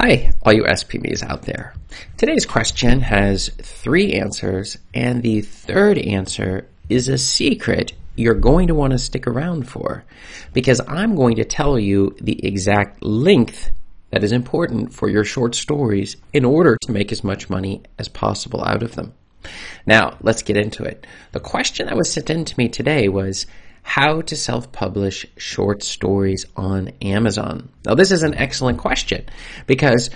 Hi, all you SPMEs out there. Today's question has three answers, and the third answer is a secret you're going to want to stick around for because I'm going to tell you the exact length that is important for your short stories in order to make as much money as possible out of them. Now, let's get into it. The question that was sent in to me today was how to self publish short stories on Amazon. Now, this is an excellent question because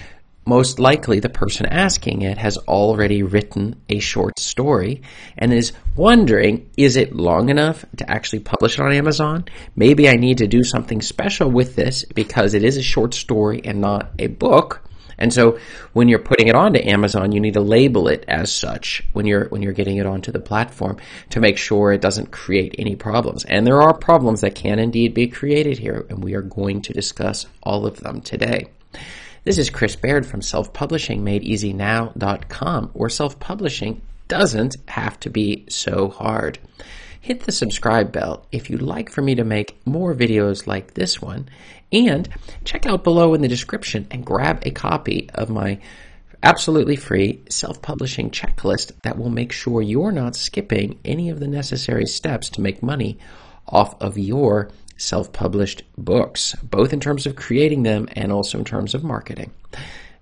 most likely the person asking it has already written a short story and is wondering is it long enough to actually publish it on Amazon? Maybe I need to do something special with this because it is a short story and not a book. And so when you're putting it onto Amazon, you need to label it as such when you're when you're getting it onto the platform to make sure it doesn't create any problems. And there are problems that can indeed be created here, and we are going to discuss all of them today. This is Chris Baird from selfpublishingmadeeasynow.com, where self-publishing doesn't have to be so hard hit the subscribe bell if you'd like for me to make more videos like this one. And check out below in the description and grab a copy of my absolutely free self publishing checklist that will make sure you're not skipping any of the necessary steps to make money off of your self published books, both in terms of creating them and also in terms of marketing.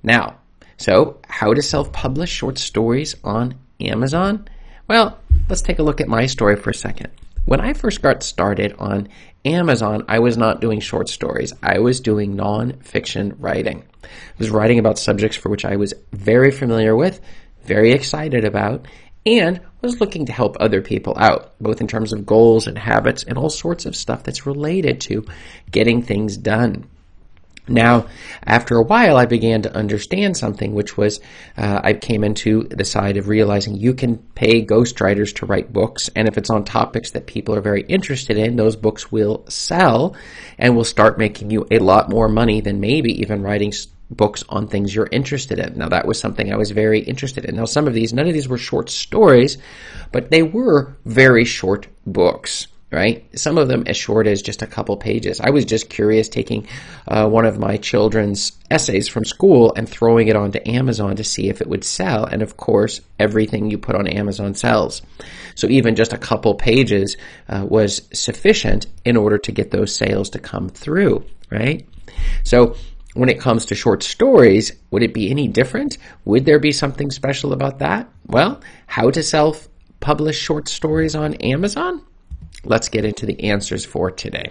Now, so how to self publish short stories on Amazon? Well, let's take a look at my story for a second. When I first got started on Amazon, I was not doing short stories. I was doing non-fiction writing. I was writing about subjects for which I was very familiar with, very excited about, and was looking to help other people out, both in terms of goals and habits and all sorts of stuff that's related to getting things done. Now, after a while, I began to understand something, which was uh, I came into the side of realizing you can pay ghostwriters to write books, and if it's on topics that people are very interested in, those books will sell and will start making you a lot more money than maybe even writing books on things you're interested in. Now, that was something I was very interested in. Now, some of these, none of these were short stories, but they were very short books right? Some of them as short as just a couple pages. I was just curious taking uh, one of my children's essays from school and throwing it onto Amazon to see if it would sell. And of course, everything you put on Amazon sells. So even just a couple pages uh, was sufficient in order to get those sales to come through, right? So when it comes to short stories, would it be any different? Would there be something special about that? Well, how to self publish short stories on Amazon? Let's get into the answers for today.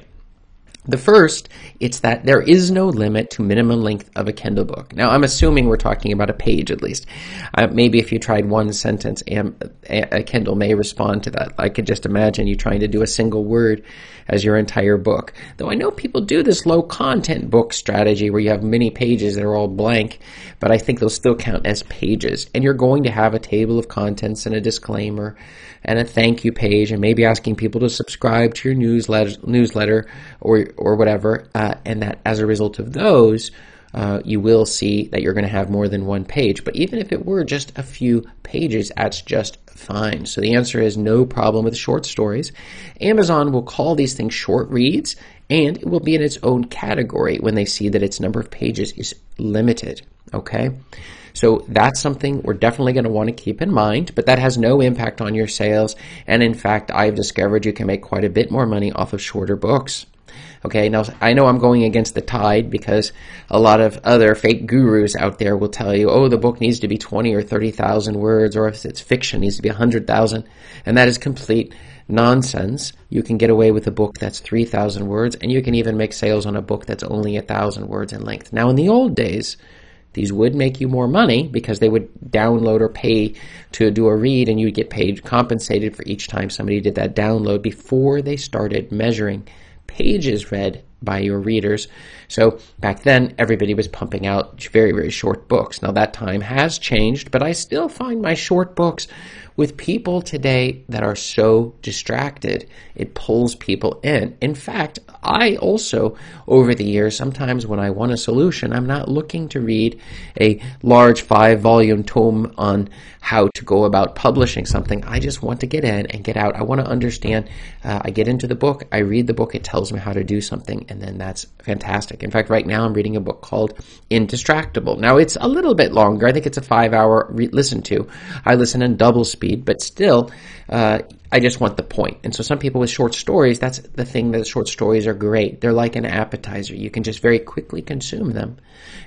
The first, it's that there is no limit to minimum length of a Kindle book. Now, I'm assuming we're talking about a page at least. Uh, maybe if you tried one sentence, a Kindle may respond to that. I could just imagine you trying to do a single word as your entire book. Though I know people do this low content book strategy where you have many pages that are all blank, but I think they'll still count as pages. And you're going to have a table of contents and a disclaimer and a thank you page and maybe asking people to subscribe to your newsletter, newsletter or, or whatever. Uh, and that as a result of those, uh, you will see that you're going to have more than one page. But even if it were just a few pages, that's just fine. So the answer is no problem with short stories. Amazon will call these things short reads, and it will be in its own category when they see that its number of pages is limited. Okay? So that's something we're definitely going to want to keep in mind, but that has no impact on your sales. And in fact, I've discovered you can make quite a bit more money off of shorter books. Okay, now I know I'm going against the tide because a lot of other fake gurus out there will tell you, oh, the book needs to be 20 or 30,000 words, or if it's fiction, it needs to be 100,000. And that is complete nonsense. You can get away with a book that's 3,000 words, and you can even make sales on a book that's only 1,000 words in length. Now, in the old days, these would make you more money because they would download or pay to do a read and you would get paid compensated for each time somebody did that download before they started measuring pages read by your readers. So back then, everybody was pumping out very, very short books. Now that time has changed, but I still find my short books with people today that are so distracted, it pulls people in. In fact, I also, over the years, sometimes when I want a solution, I'm not looking to read a large five volume tome on how to go about publishing something. I just want to get in and get out. I want to understand. Uh, I get into the book, I read the book, it tells me how to do something, and then that's fantastic. In fact, right now I'm reading a book called Indistractable. Now it's a little bit longer. I think it's a five hour re- listen to. I listen in double speed, but still, uh, I just want the point. And so some people with short stories, that's the thing that short stories are great. They're like an appetizer. You can just very quickly consume them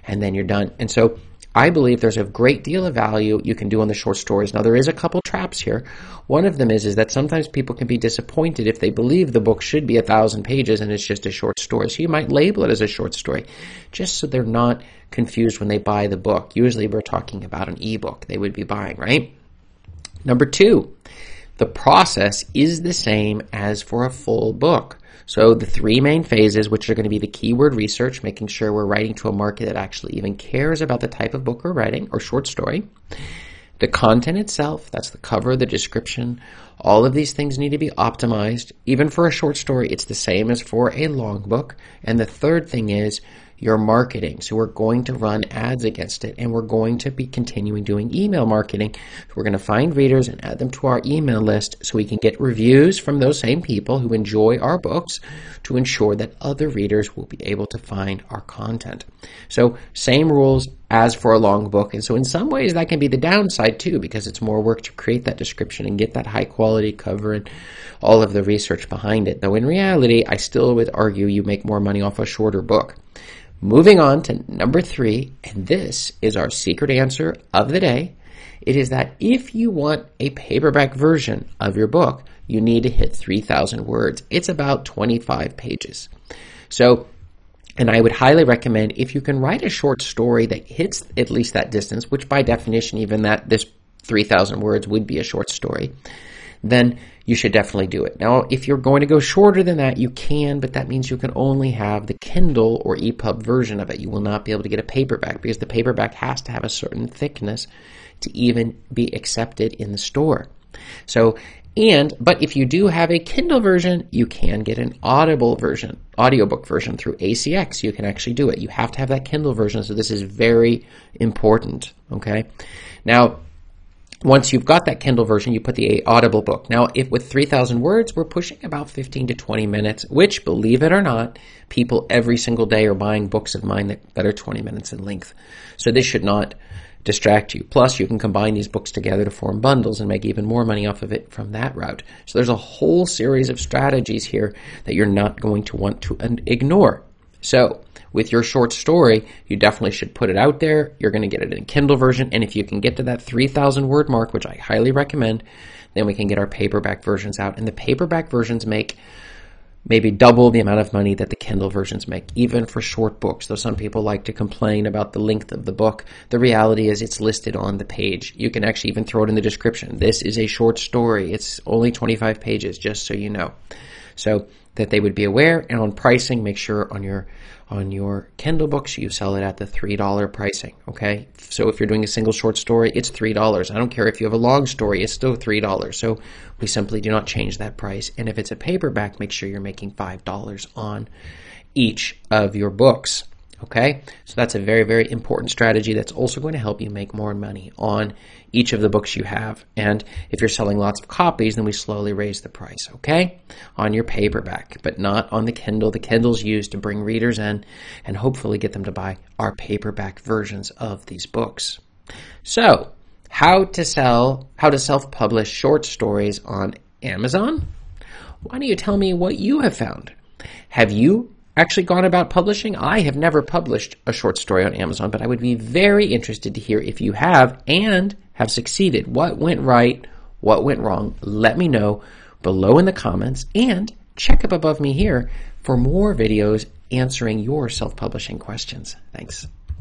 and then you're done. And so I believe there's a great deal of value you can do on the short stories. Now there is a couple traps here. One of them is is that sometimes people can be disappointed if they believe the book should be a thousand pages and it's just a short story. So you might label it as a short story, just so they're not confused when they buy the book. Usually we're talking about an ebook they would be buying, right? Number two, the process is the same as for a full book. So the three main phases, which are going to be the keyword research, making sure we're writing to a market that actually even cares about the type of book we're writing or short story. The content itself, that's the cover, the description, all of these things need to be optimized. Even for a short story, it's the same as for a long book. And the third thing is your marketing. So we're going to run ads against it and we're going to be continuing doing email marketing. So we're going to find readers and add them to our email list so we can get reviews from those same people who enjoy our books to ensure that other readers will be able to find our content. So same rules as for a long book. And so in some ways that can be the downside too because it's more work to create that description and get that high quality cover and all of the research behind it. Though in reality, I still would argue you make more money off a shorter book. Moving on to number three, and this is our secret answer of the day. It is that if you want a paperback version of your book, you need to hit 3,000 words. It's about 25 pages. So, and I would highly recommend if you can write a short story that hits at least that distance, which by definition, even that this 3,000 words would be a short story, then you should definitely do it. Now, if you're going to go shorter than that, you can, but that means you can only have the Kindle or EPUB version of it. You will not be able to get a paperback because the paperback has to have a certain thickness to even be accepted in the store. So, and, but if you do have a Kindle version, you can get an Audible version, audiobook version through ACX. You can actually do it. You have to have that Kindle version. So this is very important. Okay. Now, once you've got that Kindle version, you put the Audible book. Now, if with 3,000 words, we're pushing about 15 to 20 minutes, which, believe it or not, people every single day are buying books of mine that, that are 20 minutes in length. So this should not distract you. Plus, you can combine these books together to form bundles and make even more money off of it from that route. So there's a whole series of strategies here that you're not going to want to ignore. So, with your short story, you definitely should put it out there. You're going to get it in Kindle version. And if you can get to that 3,000 word mark, which I highly recommend, then we can get our paperback versions out. And the paperback versions make maybe double the amount of money that the Kindle versions make, even for short books. Though some people like to complain about the length of the book, the reality is it's listed on the page. You can actually even throw it in the description. This is a short story. It's only 25 pages, just so you know. So that they would be aware. And on pricing, make sure on your on your Kindle books you sell it at the three dollar pricing. Okay, so if you're doing a single short story, it's three dollars. I don't care if you have a long story; it's still three dollars. So we simply do not change that price. And if it's a paperback, make sure you're making five dollars on each of your books. Okay, so that's a very, very important strategy that's also going to help you make more money on each of the books you have. And if you're selling lots of copies, then we slowly raise the price, okay, on your paperback, but not on the Kindle. The Kindle's used to bring readers in and hopefully get them to buy our paperback versions of these books. So, how to sell, how to self publish short stories on Amazon? Why don't you tell me what you have found? Have you actually gone about publishing. I have never published a short story on Amazon, but I would be very interested to hear if you have and have succeeded. What went right? What went wrong? Let me know below in the comments and check up above me here for more videos answering your self publishing questions. Thanks.